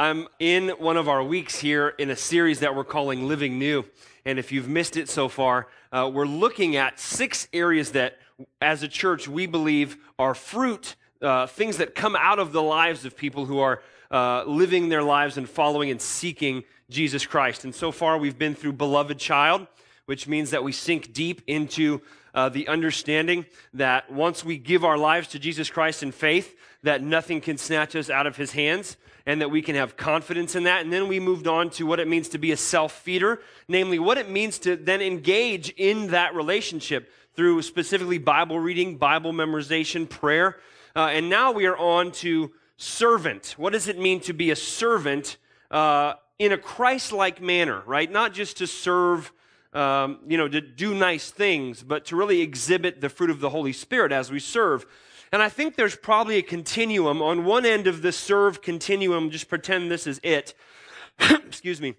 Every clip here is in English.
I'm in one of our weeks here in a series that we're calling Living New. And if you've missed it so far, uh, we're looking at six areas that, as a church, we believe are fruit, uh, things that come out of the lives of people who are uh, living their lives and following and seeking Jesus Christ. And so far, we've been through Beloved Child, which means that we sink deep into uh, the understanding that once we give our lives to Jesus Christ in faith, that nothing can snatch us out of his hands and that we can have confidence in that. And then we moved on to what it means to be a self feeder, namely, what it means to then engage in that relationship through specifically Bible reading, Bible memorization, prayer. Uh, and now we are on to servant. What does it mean to be a servant uh, in a Christ like manner, right? Not just to serve. Um, you know, to do nice things, but to really exhibit the fruit of the Holy Spirit as we serve. And I think there's probably a continuum. On one end of the serve continuum, just pretend this is it, excuse me,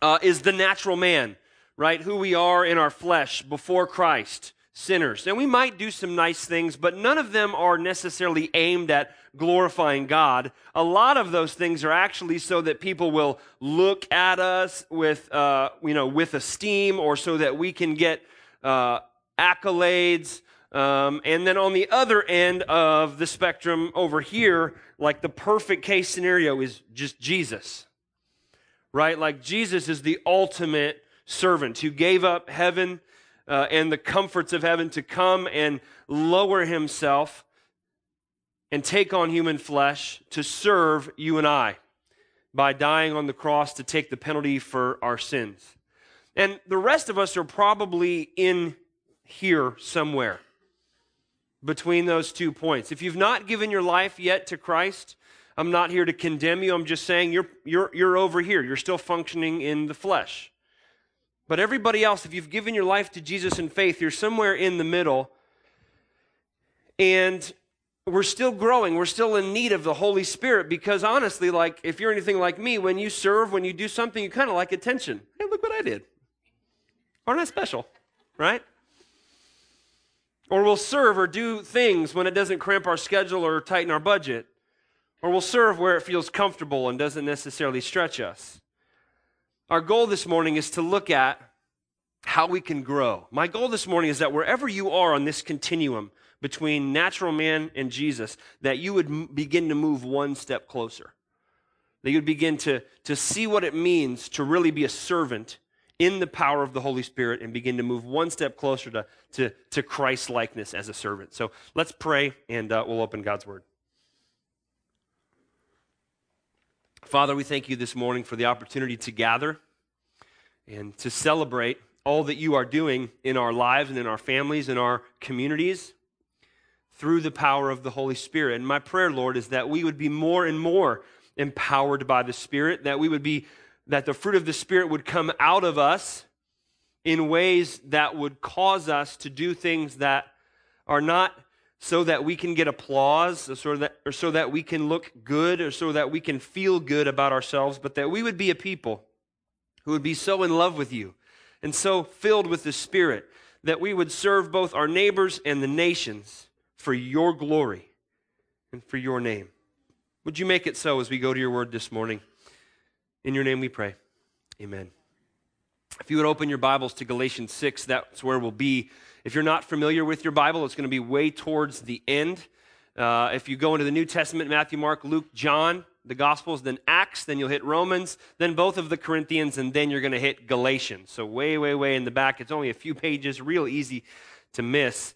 uh, is the natural man, right? Who we are in our flesh before Christ, sinners. And we might do some nice things, but none of them are necessarily aimed at glorifying God. A lot of those things are actually so that people will look at us with, uh, you know, with esteem or so that we can get uh, accolades um, and then on the other end of the spectrum over here, like the perfect case scenario is just Jesus, right? Like Jesus is the ultimate servant who gave up heaven uh, and the comforts of heaven to come and lower himself and take on human flesh to serve you and I by dying on the cross to take the penalty for our sins. And the rest of us are probably in here somewhere between those two points. If you've not given your life yet to Christ, I'm not here to condemn you. I'm just saying you're, you're, you're over here. You're still functioning in the flesh. But everybody else, if you've given your life to Jesus in faith, you're somewhere in the middle. And we're still growing. We're still in need of the Holy Spirit because honestly, like if you're anything like me, when you serve, when you do something, you kind of like attention. Hey, look what I did. Aren't I special? Right? Or we'll serve or do things when it doesn't cramp our schedule or tighten our budget. Or we'll serve where it feels comfortable and doesn't necessarily stretch us. Our goal this morning is to look at how we can grow. My goal this morning is that wherever you are on this continuum between natural man and Jesus, that you would m- begin to move one step closer. That you would begin to, to see what it means to really be a servant in the power of the Holy Spirit and begin to move one step closer to, to, to Christ likeness as a servant. So let's pray and uh, we'll open God's Word. Father, we thank you this morning for the opportunity to gather and to celebrate all that you are doing in our lives and in our families and our communities through the power of the Holy Spirit. And my prayer, Lord, is that we would be more and more empowered by the Spirit, that we would be that the fruit of the Spirit would come out of us in ways that would cause us to do things that are not so that we can get applause or so that, or so that we can look good or so that we can feel good about ourselves, but that we would be a people who would be so in love with you and so filled with the Spirit that we would serve both our neighbors and the nations for your glory and for your name. Would you make it so as we go to your word this morning? In your name we pray. Amen. If you would open your Bibles to Galatians 6, that's where we'll be. If you're not familiar with your Bible, it's going to be way towards the end. Uh, if you go into the New Testament, Matthew, Mark, Luke, John, the Gospels, then Acts, then you'll hit Romans, then both of the Corinthians, and then you're going to hit Galatians. So, way, way, way in the back. It's only a few pages, real easy to miss.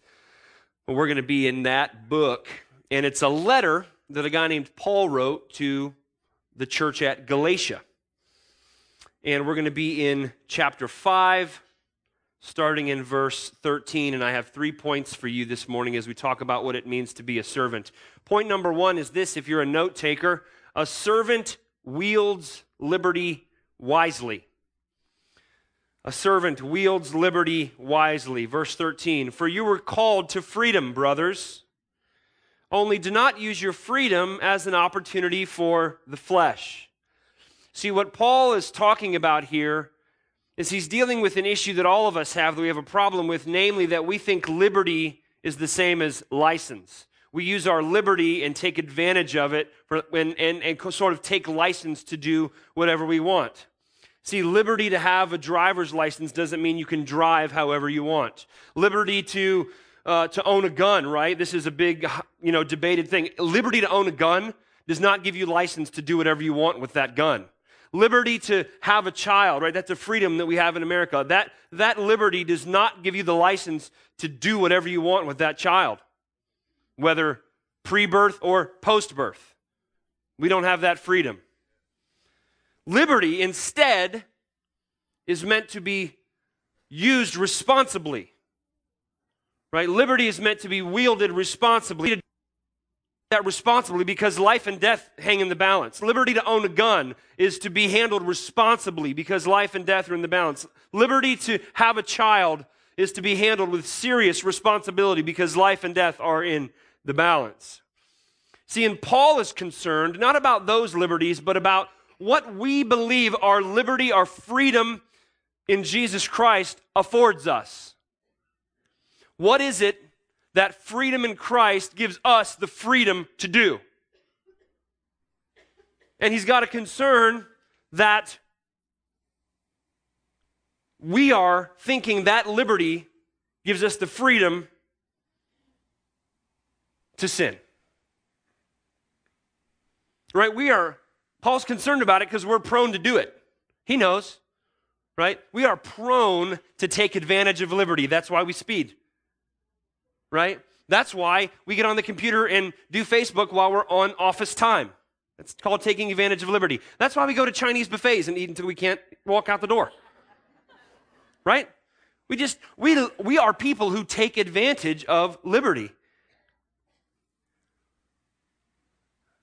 But we're going to be in that book. And it's a letter that a guy named Paul wrote to the church at Galatia. And we're going to be in chapter 5, starting in verse 13. And I have three points for you this morning as we talk about what it means to be a servant. Point number one is this if you're a note taker, a servant wields liberty wisely. A servant wields liberty wisely. Verse 13 For you were called to freedom, brothers. Only do not use your freedom as an opportunity for the flesh See, what Paul is talking about here is he's dealing with an issue that all of us have that we have a problem with, namely that we think liberty is the same as license. we use our liberty and take advantage of it for, and, and, and sort of take license to do whatever we want. See, liberty to have a driver's license doesn't mean you can drive however you want. Liberty to, uh, to own a gun, right? This is a big, you know, debated thing. Liberty to own a gun does not give you license to do whatever you want with that gun. Liberty to have a child, right? That's a freedom that we have in America. That, that liberty does not give you the license to do whatever you want with that child, whether pre birth or post birth. We don't have that freedom. Liberty, instead, is meant to be used responsibly. Right? Liberty is meant to be wielded responsibly that responsibly because life and death hang in the balance. Liberty to own a gun is to be handled responsibly because life and death are in the balance. Liberty to have a child is to be handled with serious responsibility because life and death are in the balance. See, and Paul is concerned not about those liberties, but about what we believe our liberty, our freedom in Jesus Christ affords us. What is it that freedom in Christ gives us the freedom to do. And he's got a concern that we are thinking that liberty gives us the freedom to sin. Right? We are, Paul's concerned about it because we're prone to do it. He knows, right? We are prone to take advantage of liberty. That's why we speed right? That's why we get on the computer and do Facebook while we're on office time. It's called taking advantage of liberty. That's why we go to Chinese buffets and eat until we can't walk out the door. Right? We just we we are people who take advantage of liberty.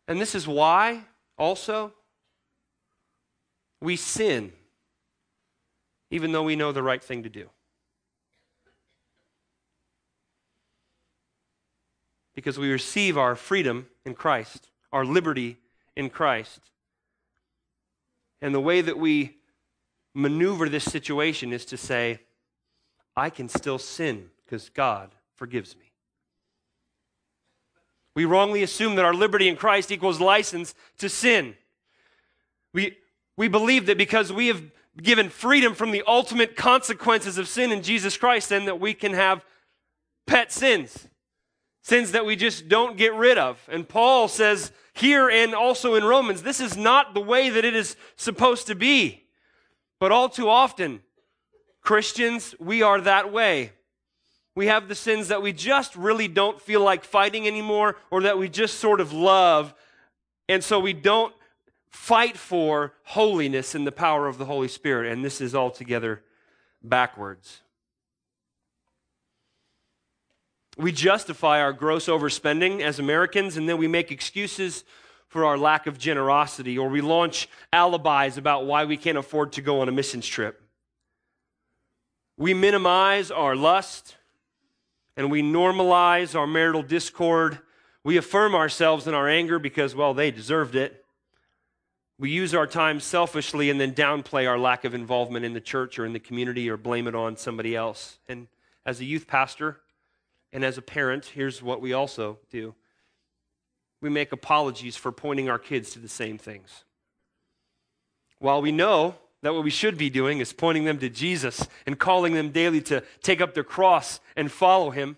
And this is why also we sin even though we know the right thing to do. Because we receive our freedom in Christ, our liberty in Christ. And the way that we maneuver this situation is to say, I can still sin because God forgives me. We wrongly assume that our liberty in Christ equals license to sin. We, we believe that because we have given freedom from the ultimate consequences of sin in Jesus Christ, then that we can have pet sins sins that we just don't get rid of. And Paul says here and also in Romans, this is not the way that it is supposed to be. But all too often, Christians, we are that way. We have the sins that we just really don't feel like fighting anymore or that we just sort of love. And so we don't fight for holiness and the power of the Holy Spirit. And this is altogether backwards. We justify our gross overspending as Americans, and then we make excuses for our lack of generosity, or we launch alibis about why we can't afford to go on a missions trip. We minimize our lust, and we normalize our marital discord. We affirm ourselves in our anger because, well, they deserved it. We use our time selfishly and then downplay our lack of involvement in the church or in the community or blame it on somebody else. And as a youth pastor, and as a parent, here's what we also do we make apologies for pointing our kids to the same things. While we know that what we should be doing is pointing them to Jesus and calling them daily to take up their cross and follow him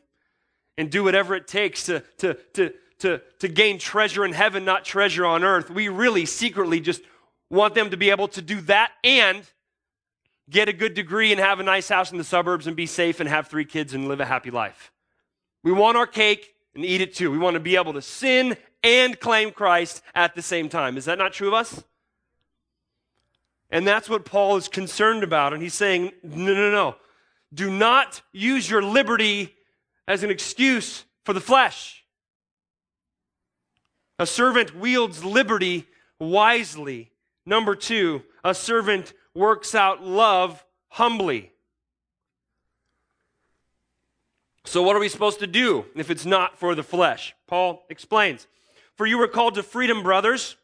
and do whatever it takes to, to, to, to, to gain treasure in heaven, not treasure on earth, we really secretly just want them to be able to do that and get a good degree and have a nice house in the suburbs and be safe and have three kids and live a happy life. We want our cake and eat it too. We want to be able to sin and claim Christ at the same time. Is that not true of us? And that's what Paul is concerned about. And he's saying, no, no, no. Do not use your liberty as an excuse for the flesh. A servant wields liberty wisely. Number two, a servant works out love humbly. So, what are we supposed to do if it's not for the flesh? Paul explains For you were called to freedom, brothers.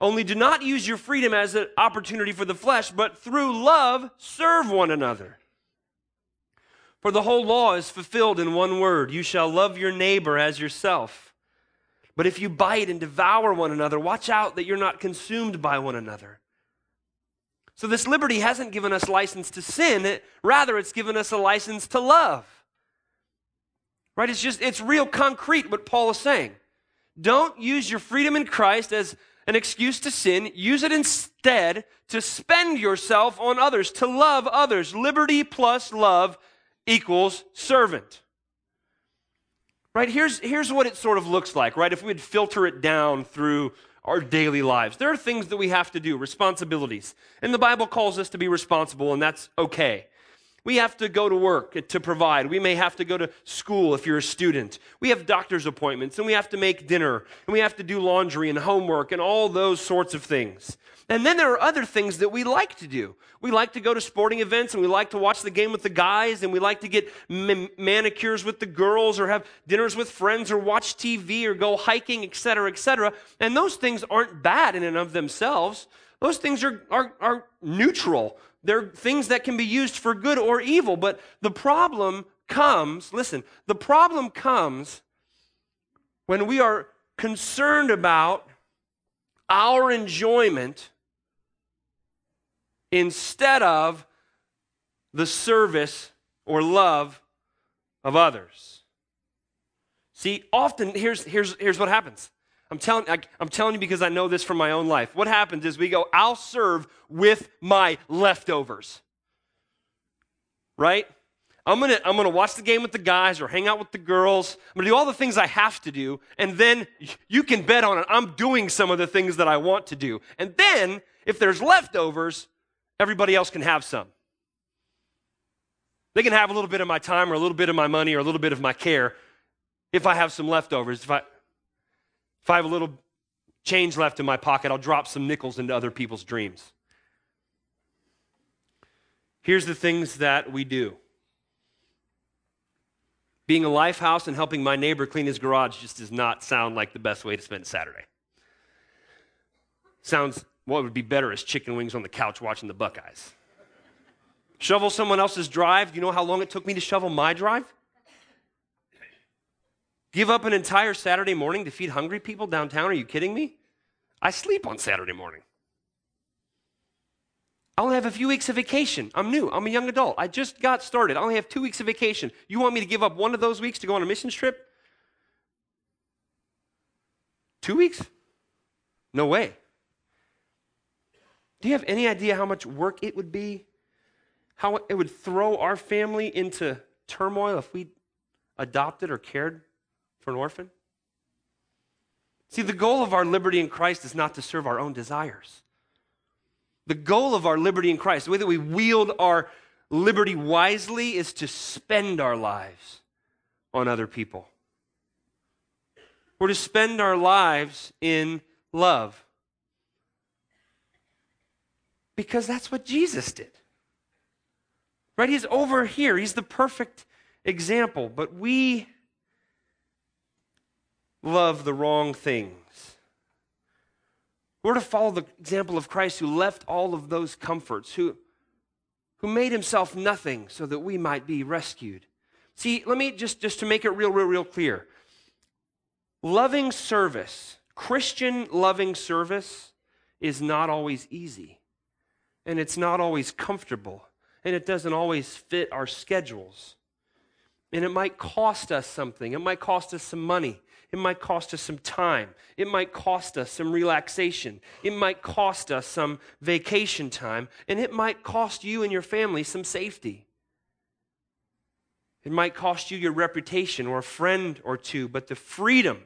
Only do not use your freedom as an opportunity for the flesh, but through love serve one another. For the whole law is fulfilled in one word you shall love your neighbor as yourself. But if you bite and devour one another, watch out that you're not consumed by one another. So, this liberty hasn't given us license to sin, rather, it's given us a license to love. Right? It's just, it's real concrete what Paul is saying. Don't use your freedom in Christ as an excuse to sin. Use it instead to spend yourself on others, to love others. Liberty plus love equals servant. Right? Here's, here's what it sort of looks like, right? If we'd filter it down through our daily lives, there are things that we have to do, responsibilities. And the Bible calls us to be responsible, and that's okay. We have to go to work to provide. We may have to go to school if you're a student. We have doctor's appointments and we have to make dinner and we have to do laundry and homework and all those sorts of things. And then there are other things that we like to do. We like to go to sporting events and we like to watch the game with the guys and we like to get manicures with the girls or have dinners with friends or watch TV or go hiking, etc., etc. And those things aren't bad in and of themselves. Those things are, are, are neutral. They're things that can be used for good or evil. But the problem comes, listen, the problem comes when we are concerned about our enjoyment instead of the service or love of others. See, often here's, here's, here's what happens I'm telling, I, am telling you because I know this from my own life. What happens is we go, I'll serve with my leftovers. Right? I'm gonna, I'm gonna watch the game with the guys or hang out with the girls. I'm gonna do all the things I have to do, and then you can bet on it. I'm doing some of the things that I want to do. And then, if there's leftovers, everybody else can have some. They can have a little bit of my time or a little bit of my money or a little bit of my care if I have some leftovers. If I, if I have a little change left in my pocket, I'll drop some nickels into other people's dreams. Here's the things that we do being a life house and helping my neighbor clean his garage just does not sound like the best way to spend Saturday. Sounds what would be better is chicken wings on the couch watching the Buckeyes. Shovel someone else's drive. You know how long it took me to shovel my drive? Give up an entire Saturday morning to feed hungry people downtown? Are you kidding me? I sleep on Saturday morning. I only have a few weeks of vacation. I'm new. I'm a young adult. I just got started. I only have two weeks of vacation. You want me to give up one of those weeks to go on a missions trip? Two weeks? No way. Do you have any idea how much work it would be? How it would throw our family into turmoil if we adopted or cared for an orphan? See, the goal of our liberty in Christ is not to serve our own desires. The goal of our liberty in Christ, the way that we wield our liberty wisely, is to spend our lives on other people. We're to spend our lives in love. Because that's what Jesus did. Right? He's over here. He's the perfect example. But we love the wrong things. We're to follow the example of Christ who left all of those comforts, who, who made himself nothing so that we might be rescued. See, let me just, just to make it real, real, real clear. Loving service, Christian loving service, is not always easy. And it's not always comfortable. And it doesn't always fit our schedules. And it might cost us something. It might cost us some money. It might cost us some time. It might cost us some relaxation. It might cost us some vacation time. And it might cost you and your family some safety. It might cost you your reputation or a friend or two, but the freedom,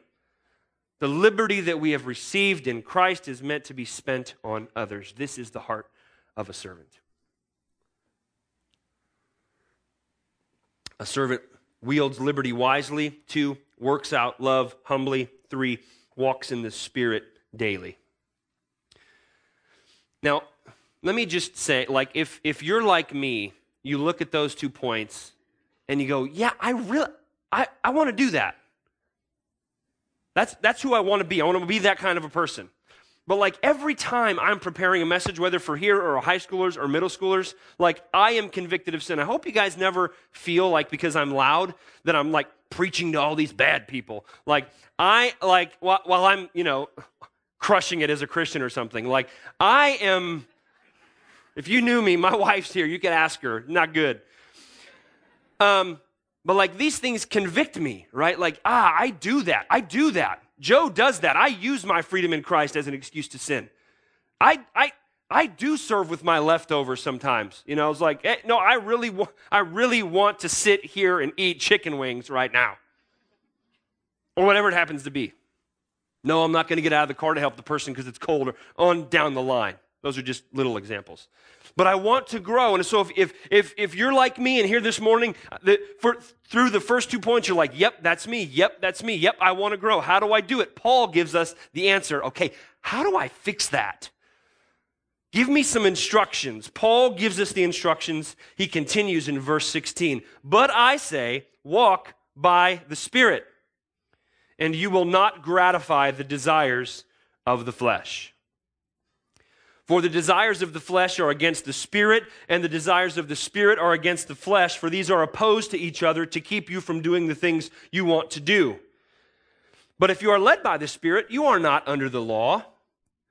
the liberty that we have received in Christ is meant to be spent on others. This is the heart of a servant. A servant wields liberty wisely. Two, works out love humbly. Three, walks in the Spirit daily. Now, let me just say, like, if, if you're like me, you look at those two points and you go, yeah, I really, I, I want to do that. That's, that's who I want to be. I want to be that kind of a person. But like every time I'm preparing a message, whether for here or high schoolers or middle schoolers, like I am convicted of sin. I hope you guys never feel like because I'm loud that I'm like preaching to all these bad people. Like I like while, while I'm, you know, crushing it as a Christian or something. Like I am if you knew me, my wife's here, you could ask her. Not good. Um, but like these things convict me, right? Like, ah, I do that. I do that. Joe does that. I use my freedom in Christ as an excuse to sin. I, I, I do serve with my leftovers sometimes. You know, I was like, hey, no, I really, wa- I really want to sit here and eat chicken wings right now, or whatever it happens to be. No, I'm not going to get out of the car to help the person because it's cold, or on down the line. Those are just little examples. But I want to grow. And so if, if, if, if you're like me and here this morning, uh, the, for, through the first two points, you're like, yep, that's me. Yep, that's me. Yep, I want to grow. How do I do it? Paul gives us the answer. Okay, how do I fix that? Give me some instructions. Paul gives us the instructions. He continues in verse 16. But I say, walk by the Spirit, and you will not gratify the desires of the flesh. For the desires of the flesh are against the spirit, and the desires of the spirit are against the flesh, for these are opposed to each other to keep you from doing the things you want to do. But if you are led by the spirit, you are not under the law.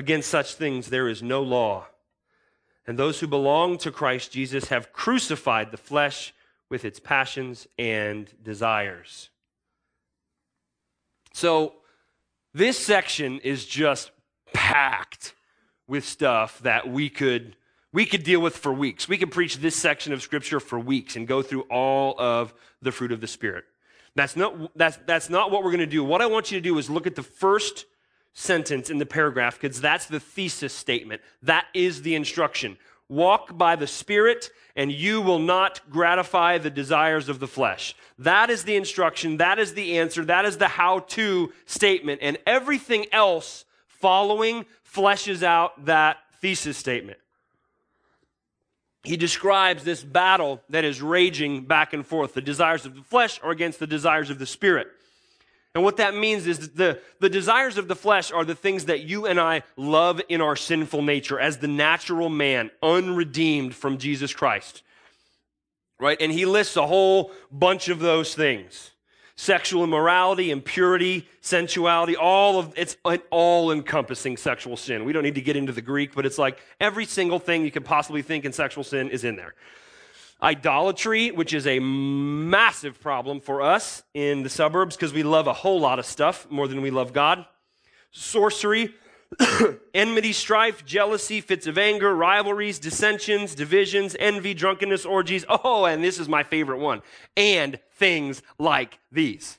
Against such things there is no law. And those who belong to Christ Jesus have crucified the flesh with its passions and desires. So, this section is just packed with stuff that we could we could deal with for weeks. We could preach this section of scripture for weeks and go through all of the fruit of the spirit. That's not that's that's not what we're going to do. What I want you to do is look at the first sentence in the paragraph because that's the thesis statement. That is the instruction. Walk by the Spirit, and you will not gratify the desires of the flesh. That is the instruction. That is the answer. That is the how to statement. And everything else following fleshes out that thesis statement. He describes this battle that is raging back and forth. The desires of the flesh are against the desires of the spirit. And what that means is the, the desires of the flesh are the things that you and I love in our sinful nature as the natural man, unredeemed from Jesus Christ. Right? And he lists a whole bunch of those things sexual immorality, impurity, sensuality, all of it's an all encompassing sexual sin. We don't need to get into the Greek, but it's like every single thing you could possibly think in sexual sin is in there. Idolatry, which is a massive problem for us in the suburbs because we love a whole lot of stuff more than we love God. Sorcery, enmity, strife, jealousy, fits of anger, rivalries, dissensions, divisions, envy, drunkenness, orgies. Oh, and this is my favorite one. And things like these.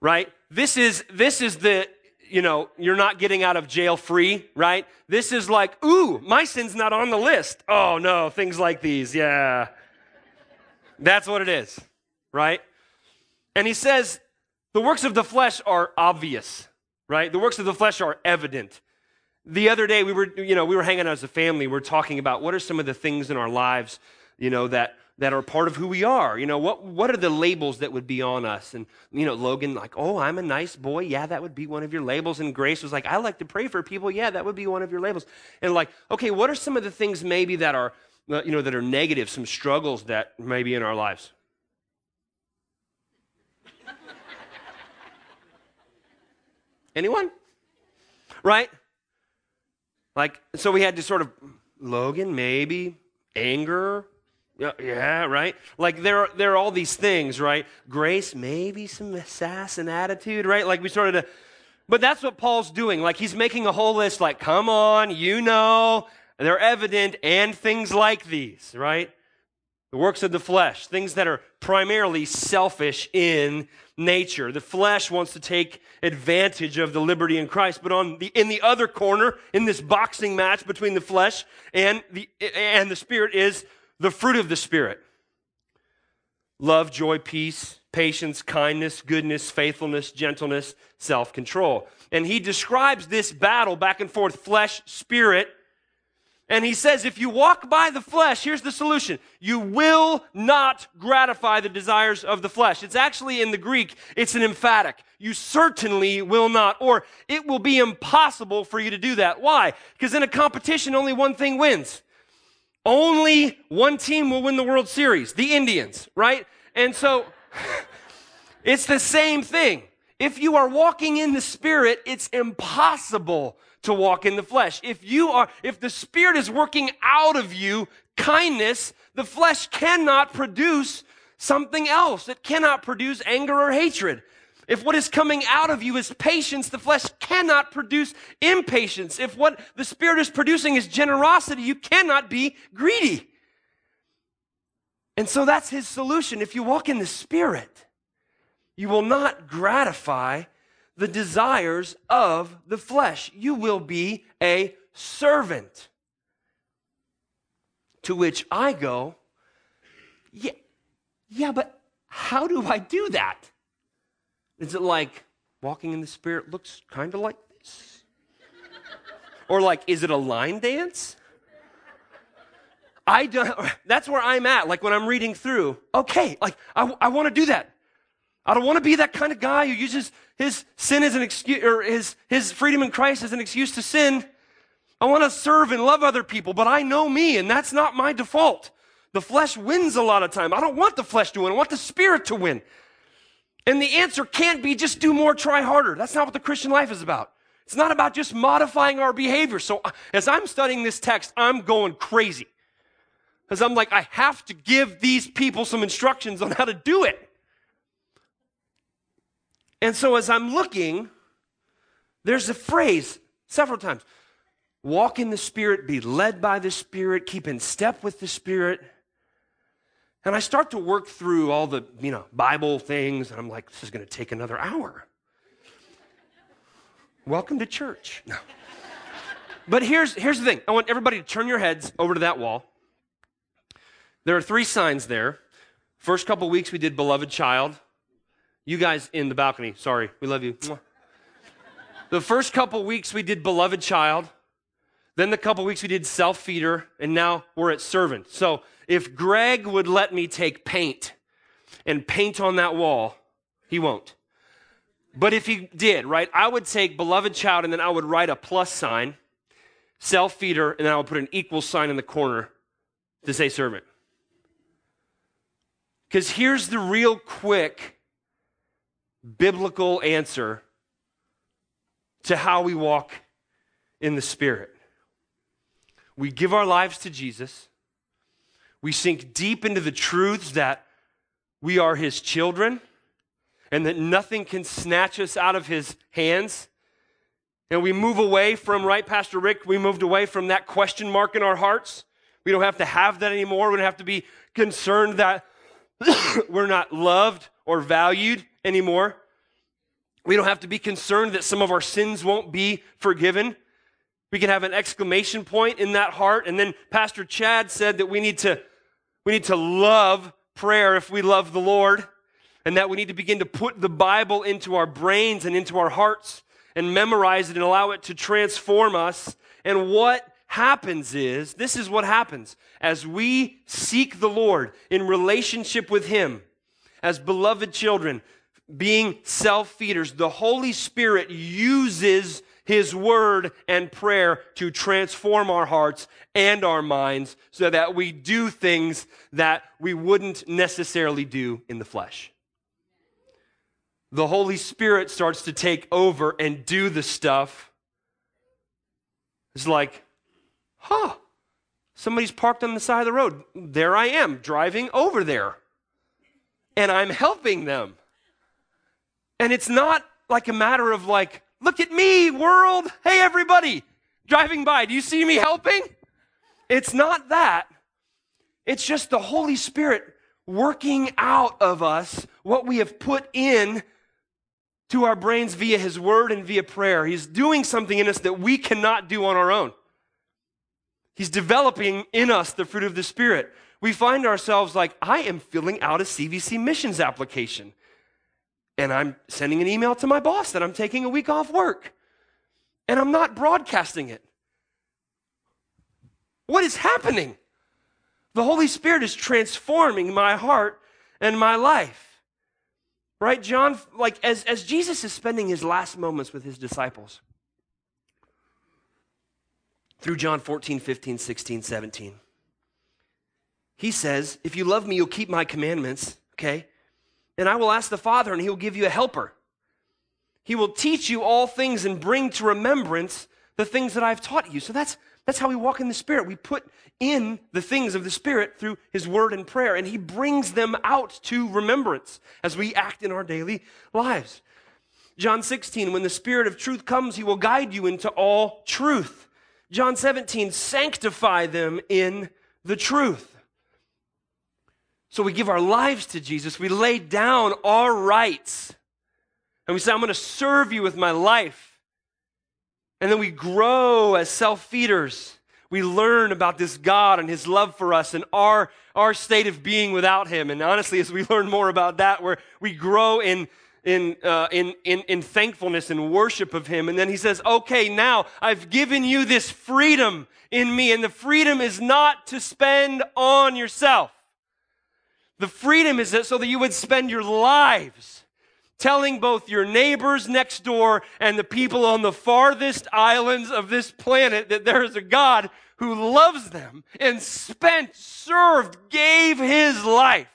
Right? This is this is the you know, you're not getting out of jail free, right? This is like, ooh, my sin's not on the list. Oh no, things like these. Yeah. That's what it is, right? And he says the works of the flesh are obvious right? The works of the flesh are evident. The other day we were, you know, we were hanging out as a family. We are talking about what are some of the things in our lives, you know, that that are part of who we are. You know, what what are the labels that would be on us? And you know, Logan like, "Oh, I'm a nice boy." Yeah, that would be one of your labels. And Grace was like, "I like to pray for people." Yeah, that would be one of your labels. And like, okay, what are some of the things maybe that are uh, you know, that are negative, some struggles that may be in our lives? Anyone? Right? Like, so we had to sort of, Logan, maybe, anger, yeah, right? Like there are, there are all these things, right? Grace, maybe some assassin attitude, right? Like we started to, but that's what Paul's doing. Like he's making a whole list, like, come on, you know, they're evident, and things like these, right? The works of the flesh, things that are primarily selfish in nature. The flesh wants to take advantage of the liberty in Christ, but on the, in the other corner, in this boxing match between the flesh and the, and the spirit is the fruit of the spirit. Love, joy, peace, patience, kindness, goodness, faithfulness, gentleness, self-control. And he describes this battle back and forth, flesh, spirit, and he says, if you walk by the flesh, here's the solution. You will not gratify the desires of the flesh. It's actually in the Greek, it's an emphatic. You certainly will not, or it will be impossible for you to do that. Why? Because in a competition, only one thing wins. Only one team will win the World Series, the Indians, right? And so, it's the same thing. If you are walking in the Spirit, it's impossible to walk in the flesh. If you are, if the Spirit is working out of you kindness, the flesh cannot produce something else. It cannot produce anger or hatred. If what is coming out of you is patience, the flesh cannot produce impatience. If what the Spirit is producing is generosity, you cannot be greedy. And so that's his solution. If you walk in the Spirit, you will not gratify the desires of the flesh. You will be a servant. To which I go, yeah, yeah, but how do I do that? Is it like walking in the Spirit looks kind of like this? or like, is it a line dance? I don't, that's where I'm at. Like when I'm reading through, okay, like I, I want to do that. I don't want to be that kind of guy who uses his sin as an excuse, or his, his freedom in Christ as an excuse to sin. I want to serve and love other people, but I know me, and that's not my default. The flesh wins a lot of time. I don't want the flesh to win. I want the spirit to win. And the answer can't be just do more, try harder. That's not what the Christian life is about. It's not about just modifying our behavior. So uh, as I'm studying this text, I'm going crazy. Because I'm like, I have to give these people some instructions on how to do it. And so as I'm looking, there's a phrase several times walk in the Spirit, be led by the Spirit, keep in step with the Spirit. And I start to work through all the, you know, Bible things, and I'm like, this is going to take another hour. Welcome to church. No. But here's, here's the thing I want everybody to turn your heads over to that wall. There are three signs there. First couple weeks, we did Beloved Child. You guys in the balcony, sorry, we love you. the first couple weeks we did beloved child. Then the couple weeks we did self feeder, and now we're at servant. So if Greg would let me take paint and paint on that wall, he won't. But if he did, right, I would take beloved child and then I would write a plus sign, self feeder, and then I would put an equal sign in the corner to say servant. Because here's the real quick biblical answer to how we walk in the Spirit. We give our lives to Jesus. We sink deep into the truths that we are His children and that nothing can snatch us out of His hands. And we move away from, right, Pastor Rick, we moved away from that question mark in our hearts. We don't have to have that anymore. We don't have to be concerned that we're not loved or valued anymore. We don't have to be concerned that some of our sins won't be forgiven. We can have an exclamation point in that heart. And then Pastor Chad said that we need to, we need to love prayer if we love the Lord. And that we need to begin to put the Bible into our brains and into our hearts and memorize it and allow it to transform us. And what happens is, this is what happens. As we seek the Lord in relationship with Him, as beloved children, being self feeders, the Holy Spirit uses His Word and prayer to transform our hearts and our minds so that we do things that we wouldn't necessarily do in the flesh. The Holy Spirit starts to take over and do the stuff. It's like, huh, somebody's parked on the side of the road. There I am, driving over there. And I'm helping them. And it's not like a matter of like, look at me, world. Hey, everybody driving by. Do you see me helping? It's not that. It's just the Holy Spirit working out of us what we have put in to our brains via His Word and via prayer. He's doing something in us that we cannot do on our own. He's developing in us the fruit of the Spirit. We find ourselves like, I am filling out a CVC missions application. And I'm sending an email to my boss that I'm taking a week off work. And I'm not broadcasting it. What is happening? The Holy Spirit is transforming my heart and my life. Right? John, like as, as Jesus is spending his last moments with his disciples, through John 14, 15, 16, 17, he says, If you love me, you'll keep my commandments, okay? And I will ask the Father, and he will give you a helper. He will teach you all things and bring to remembrance the things that I've taught you. So that's that's how we walk in the Spirit. We put in the things of the Spirit through His Word and prayer, and He brings them out to remembrance as we act in our daily lives. John 16, when the Spirit of truth comes, He will guide you into all truth. John 17, sanctify them in the truth. So we give our lives to Jesus. We lay down our rights. And we say, I'm going to serve you with my life. And then we grow as self feeders. We learn about this God and his love for us and our, our state of being without him. And honestly, as we learn more about that, where we grow in, in, uh, in, in, in thankfulness and worship of him. And then he says, okay, now I've given you this freedom in me. And the freedom is not to spend on yourself. The freedom is that so that you would spend your lives telling both your neighbors next door and the people on the farthest islands of this planet that there is a God who loves them and spent, served, gave his life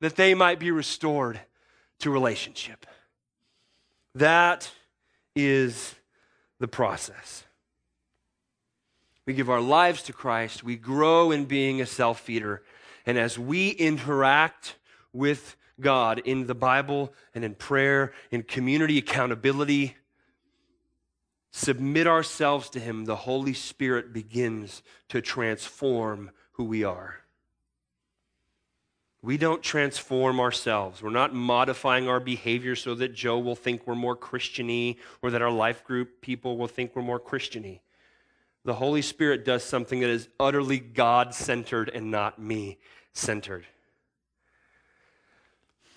that they might be restored to relationship. That is the process. We give our lives to Christ, we grow in being a self feeder, and as we interact with God in the Bible and in prayer, in community accountability, submit ourselves to Him, the Holy Spirit begins to transform who we are. We don't transform ourselves. We're not modifying our behavior so that Joe will think we're more Christiany or that our life group people will think we're more Christiany. The Holy Spirit does something that is utterly God centered and not me centered.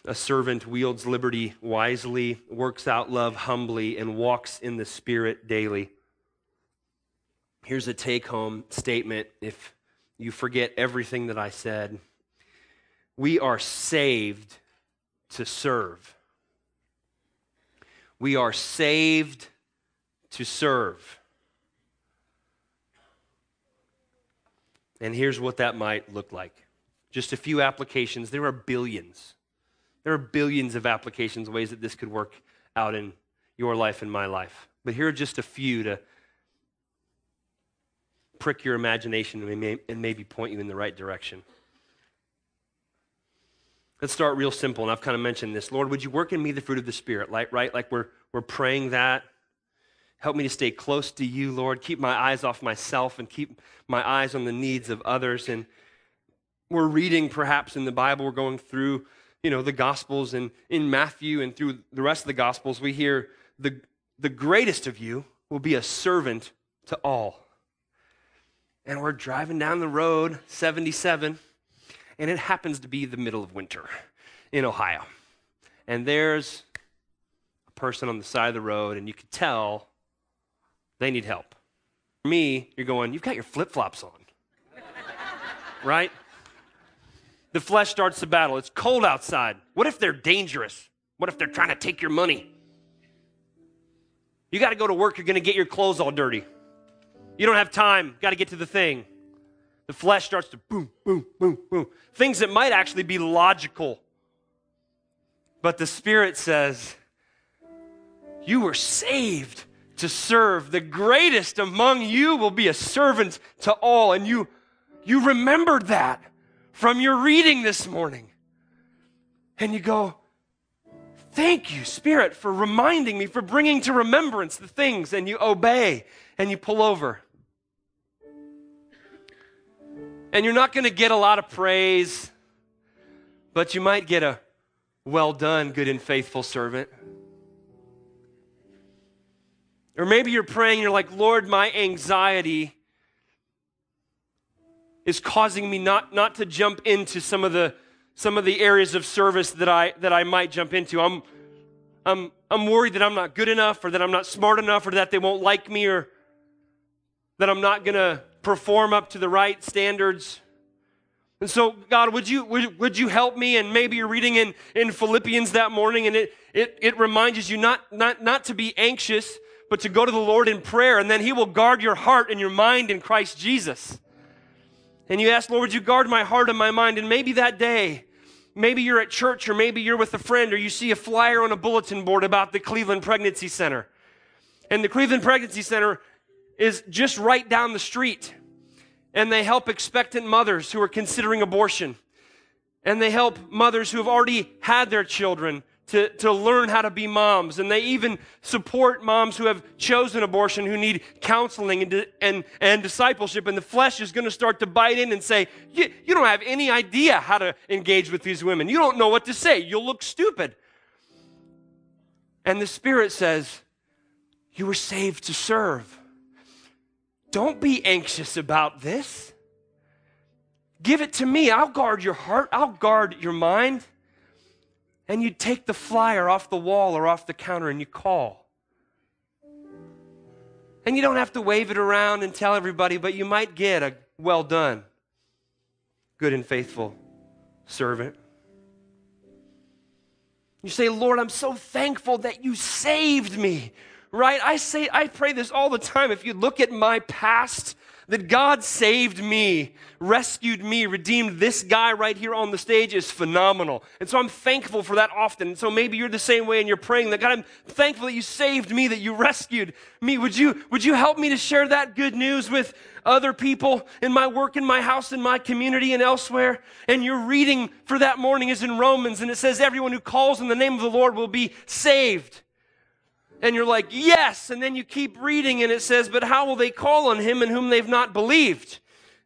A servant wields liberty wisely, works out love humbly, and walks in the Spirit daily. Here's a take home statement if you forget everything that I said. We are saved to serve. We are saved to serve. And here's what that might look like. Just a few applications. There are billions there are billions of applications, ways that this could work out in your life and my life. But here are just a few to prick your imagination and maybe point you in the right direction. Let's start real simple, and I've kind of mentioned this. Lord, would you work in me the fruit of the Spirit, like, right? Like we're, we're praying that. Help me to stay close to you, Lord. Keep my eyes off myself and keep my eyes on the needs of others. And we're reading perhaps in the Bible, we're going through you know, the Gospels and in Matthew and through the rest of the Gospels, we hear the, the greatest of you will be a servant to all. And we're driving down the road, 77, and it happens to be the middle of winter in Ohio. And there's a person on the side of the road, and you can tell they need help. For me, you're going, You've got your flip flops on. right? the flesh starts the battle. It's cold outside. What if they're dangerous? What if they're trying to take your money? You got to go to work, you're going to get your clothes all dirty. You don't have time, got to get to the thing. The flesh starts to boom, boom, boom, boom. Things that might actually be logical. But the Spirit says, You were saved to serve. The greatest among you will be a servant to all. And you, you remembered that from your reading this morning. And you go, Thank you, Spirit, for reminding me, for bringing to remembrance the things, and you obey and you pull over. And you're not going to get a lot of praise, but you might get a well done, good and faithful servant. Or maybe you're praying, you're like, Lord, my anxiety is causing me not, not to jump into some of the some of the areas of service that I that I might jump into. I'm I'm I'm worried that I'm not good enough or that I'm not smart enough or that they won't like me or that I'm not gonna perform up to the right standards. And so, God, would you, would, would you help me? And maybe you're reading in, in Philippians that morning and it, it, it reminds you not, not, not to be anxious, but to go to the Lord in prayer, and then He will guard your heart and your mind in Christ Jesus. And you ask, Lord, would you guard my heart and my mind? And maybe that day, maybe you're at church, or maybe you're with a friend, or you see a flyer on a bulletin board about the Cleveland Pregnancy Center. And the Cleveland Pregnancy Center is just right down the street and they help expectant mothers who are considering abortion. And they help mothers who have already had their children to, to learn how to be moms. And they even support moms who have chosen abortion who need counseling and, and, and discipleship. And the flesh is going to start to bite in and say, you, you don't have any idea how to engage with these women. You don't know what to say. You'll look stupid. And the Spirit says, You were saved to serve. Don't be anxious about this. Give it to me. I'll guard your heart, I'll guard your mind. And you take the flyer off the wall or off the counter and you call. And you don't have to wave it around and tell everybody, but you might get a well done, good and faithful servant. You say, Lord, I'm so thankful that you saved me right? I say, I pray this all the time. If you look at my past, that God saved me, rescued me, redeemed this guy right here on the stage is phenomenal. And so I'm thankful for that often. And so maybe you're the same way and you're praying that God, I'm thankful that you saved me, that you rescued me. Would you, would you help me to share that good news with other people in my work, in my house, in my community, and elsewhere? And your reading for that morning is in Romans, and it says, Everyone who calls in the name of the Lord will be saved and you're like, yes. And then you keep reading and it says, but how will they call on him in whom they've not believed?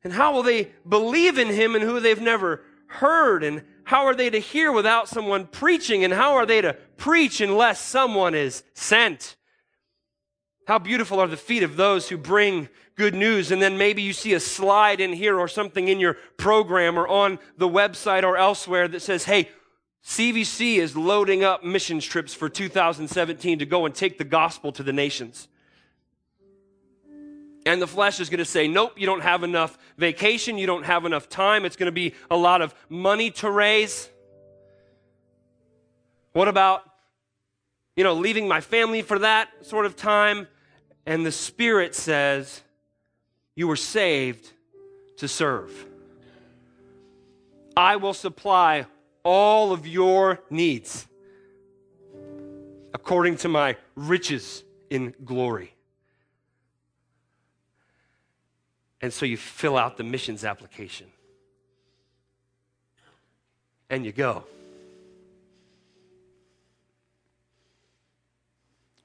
And how will they believe in him in who they've never heard? And how are they to hear without someone preaching? And how are they to preach unless someone is sent? How beautiful are the feet of those who bring good news. And then maybe you see a slide in here or something in your program or on the website or elsewhere that says, hey, CVC is loading up missions trips for 2017 to go and take the gospel to the nations. And the flesh is going to say, nope, you don't have enough vacation, you don't have enough time, it's going to be a lot of money to raise. What about, you know, leaving my family for that sort of time? And the Spirit says, you were saved to serve. I will supply all of your needs according to my riches in glory. And so you fill out the missions application and you go.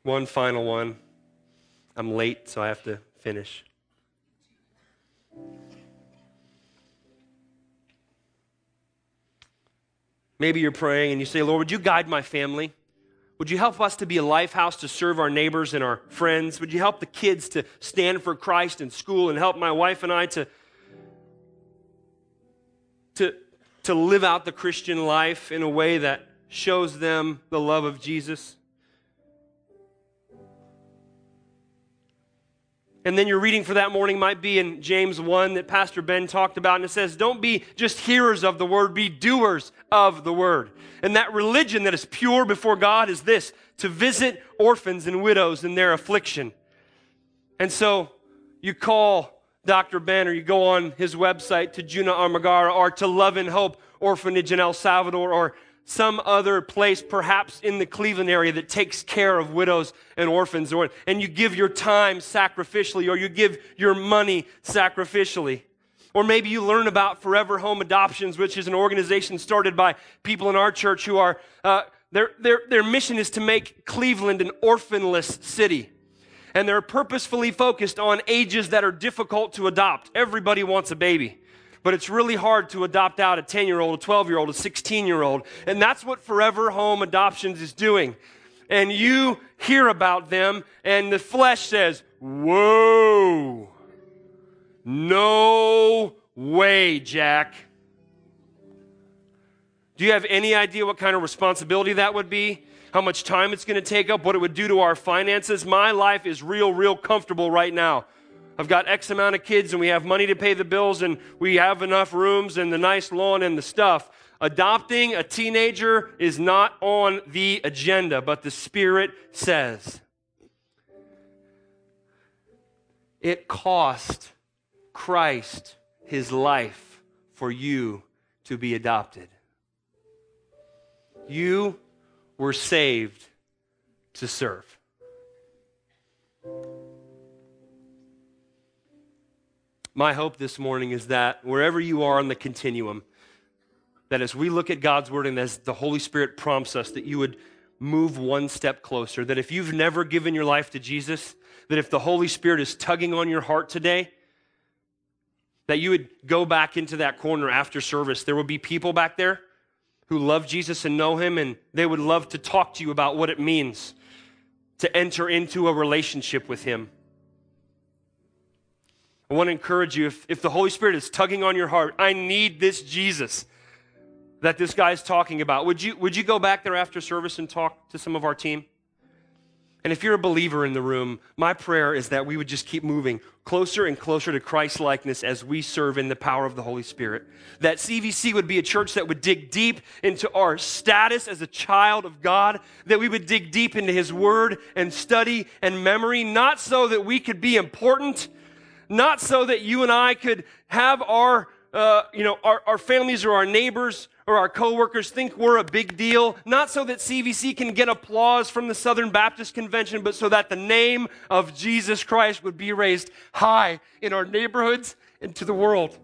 One final one. I'm late, so I have to finish. Maybe you're praying and you say, Lord, would you guide my family? Would you help us to be a life house to serve our neighbors and our friends? Would you help the kids to stand for Christ in school and help my wife and I to, to, to live out the Christian life in a way that shows them the love of Jesus? And then your reading for that morning might be in James 1 that Pastor Ben talked about. And it says, Don't be just hearers of the word, be doers of the word. And that religion that is pure before God is this to visit orphans and widows in their affliction. And so you call Dr. Ben or you go on his website to Juna Armagara or to Love and Hope Orphanage in El Salvador or some other place, perhaps in the Cleveland area, that takes care of widows and orphans, or, and you give your time sacrificially, or you give your money sacrificially. Or maybe you learn about Forever Home Adoptions, which is an organization started by people in our church who are, uh, their, their, their mission is to make Cleveland an orphanless city. And they're purposefully focused on ages that are difficult to adopt. Everybody wants a baby but it's really hard to adopt out a 10 year old, a 12 year old, a 16 year old. And that's what Forever Home Adoptions is doing. And you hear about them, and the flesh says, Whoa, no way, Jack. Do you have any idea what kind of responsibility that would be? How much time it's going to take up? What it would do to our finances? My life is real, real comfortable right now. I've got X amount of kids and we have money to pay the bills and we have enough rooms and the nice lawn and the stuff. Adopting a teenager is not on the agenda, but the Spirit says it cost Christ his life for you to be adopted. You were saved to serve. My hope this morning is that wherever you are on the continuum, that as we look at God's word and as the Holy Spirit prompts us, that you would move one step closer. That if you've never given your life to Jesus, that if the Holy Spirit is tugging on your heart today, that you would go back into that corner after service. There will be people back there who love Jesus and know him, and they would love to talk to you about what it means to enter into a relationship with him. I want to encourage you if, if the Holy Spirit is tugging on your heart, I need this Jesus that this guy is talking about. Would you, would you go back there after service and talk to some of our team? And if you're a believer in the room, my prayer is that we would just keep moving closer and closer to Christ likeness as we serve in the power of the Holy Spirit. That CVC would be a church that would dig deep into our status as a child of God, that we would dig deep into His Word and study and memory, not so that we could be important, not so that you and I could have our, uh, you know, our, our families or our neighbors or our coworkers think we're a big deal, not so that CVC can get applause from the Southern Baptist Convention, but so that the name of Jesus Christ would be raised high in our neighborhoods and to the world.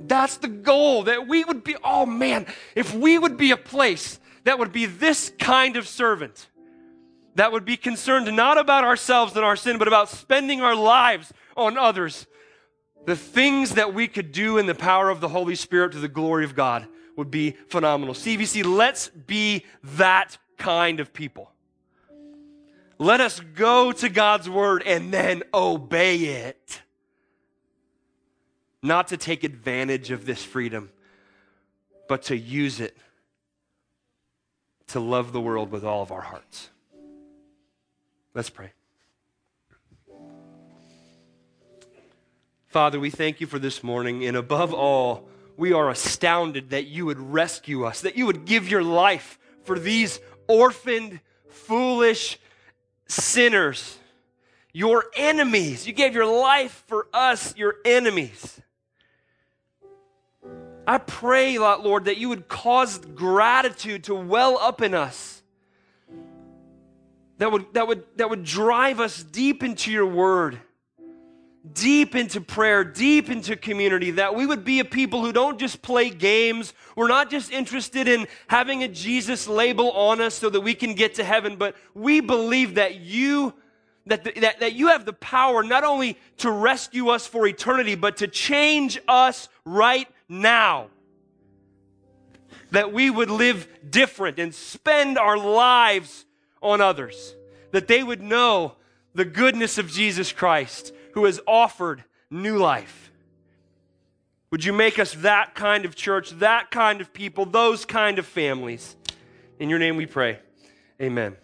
That's the goal, that we would be, oh man, if we would be a place that would be this kind of servant, that would be concerned not about ourselves and our sin, but about spending our lives on others the things that we could do in the power of the Holy Spirit to the glory of God would be phenomenal. CVC, let's be that kind of people. Let us go to God's word and then obey it. Not to take advantage of this freedom, but to use it to love the world with all of our hearts. Let's pray. Father, we thank you for this morning, and above all, we are astounded that you would rescue us, that you would give your life for these orphaned, foolish sinners, your enemies. You gave your life for us, your enemies. I pray, Lord, that you would cause gratitude to well up in us. That would, that would, that would drive us deep into your word deep into prayer, deep into community, that we would be a people who don't just play games. We're not just interested in having a Jesus label on us so that we can get to heaven, but we believe that you. That, the, that, that you have the power not only to rescue us for eternity, but to change us right now. That we would live different and spend our lives on others. That they would know the goodness of Jesus Christ who has offered new life. Would you make us that kind of church, that kind of people, those kind of families? In your name we pray. Amen.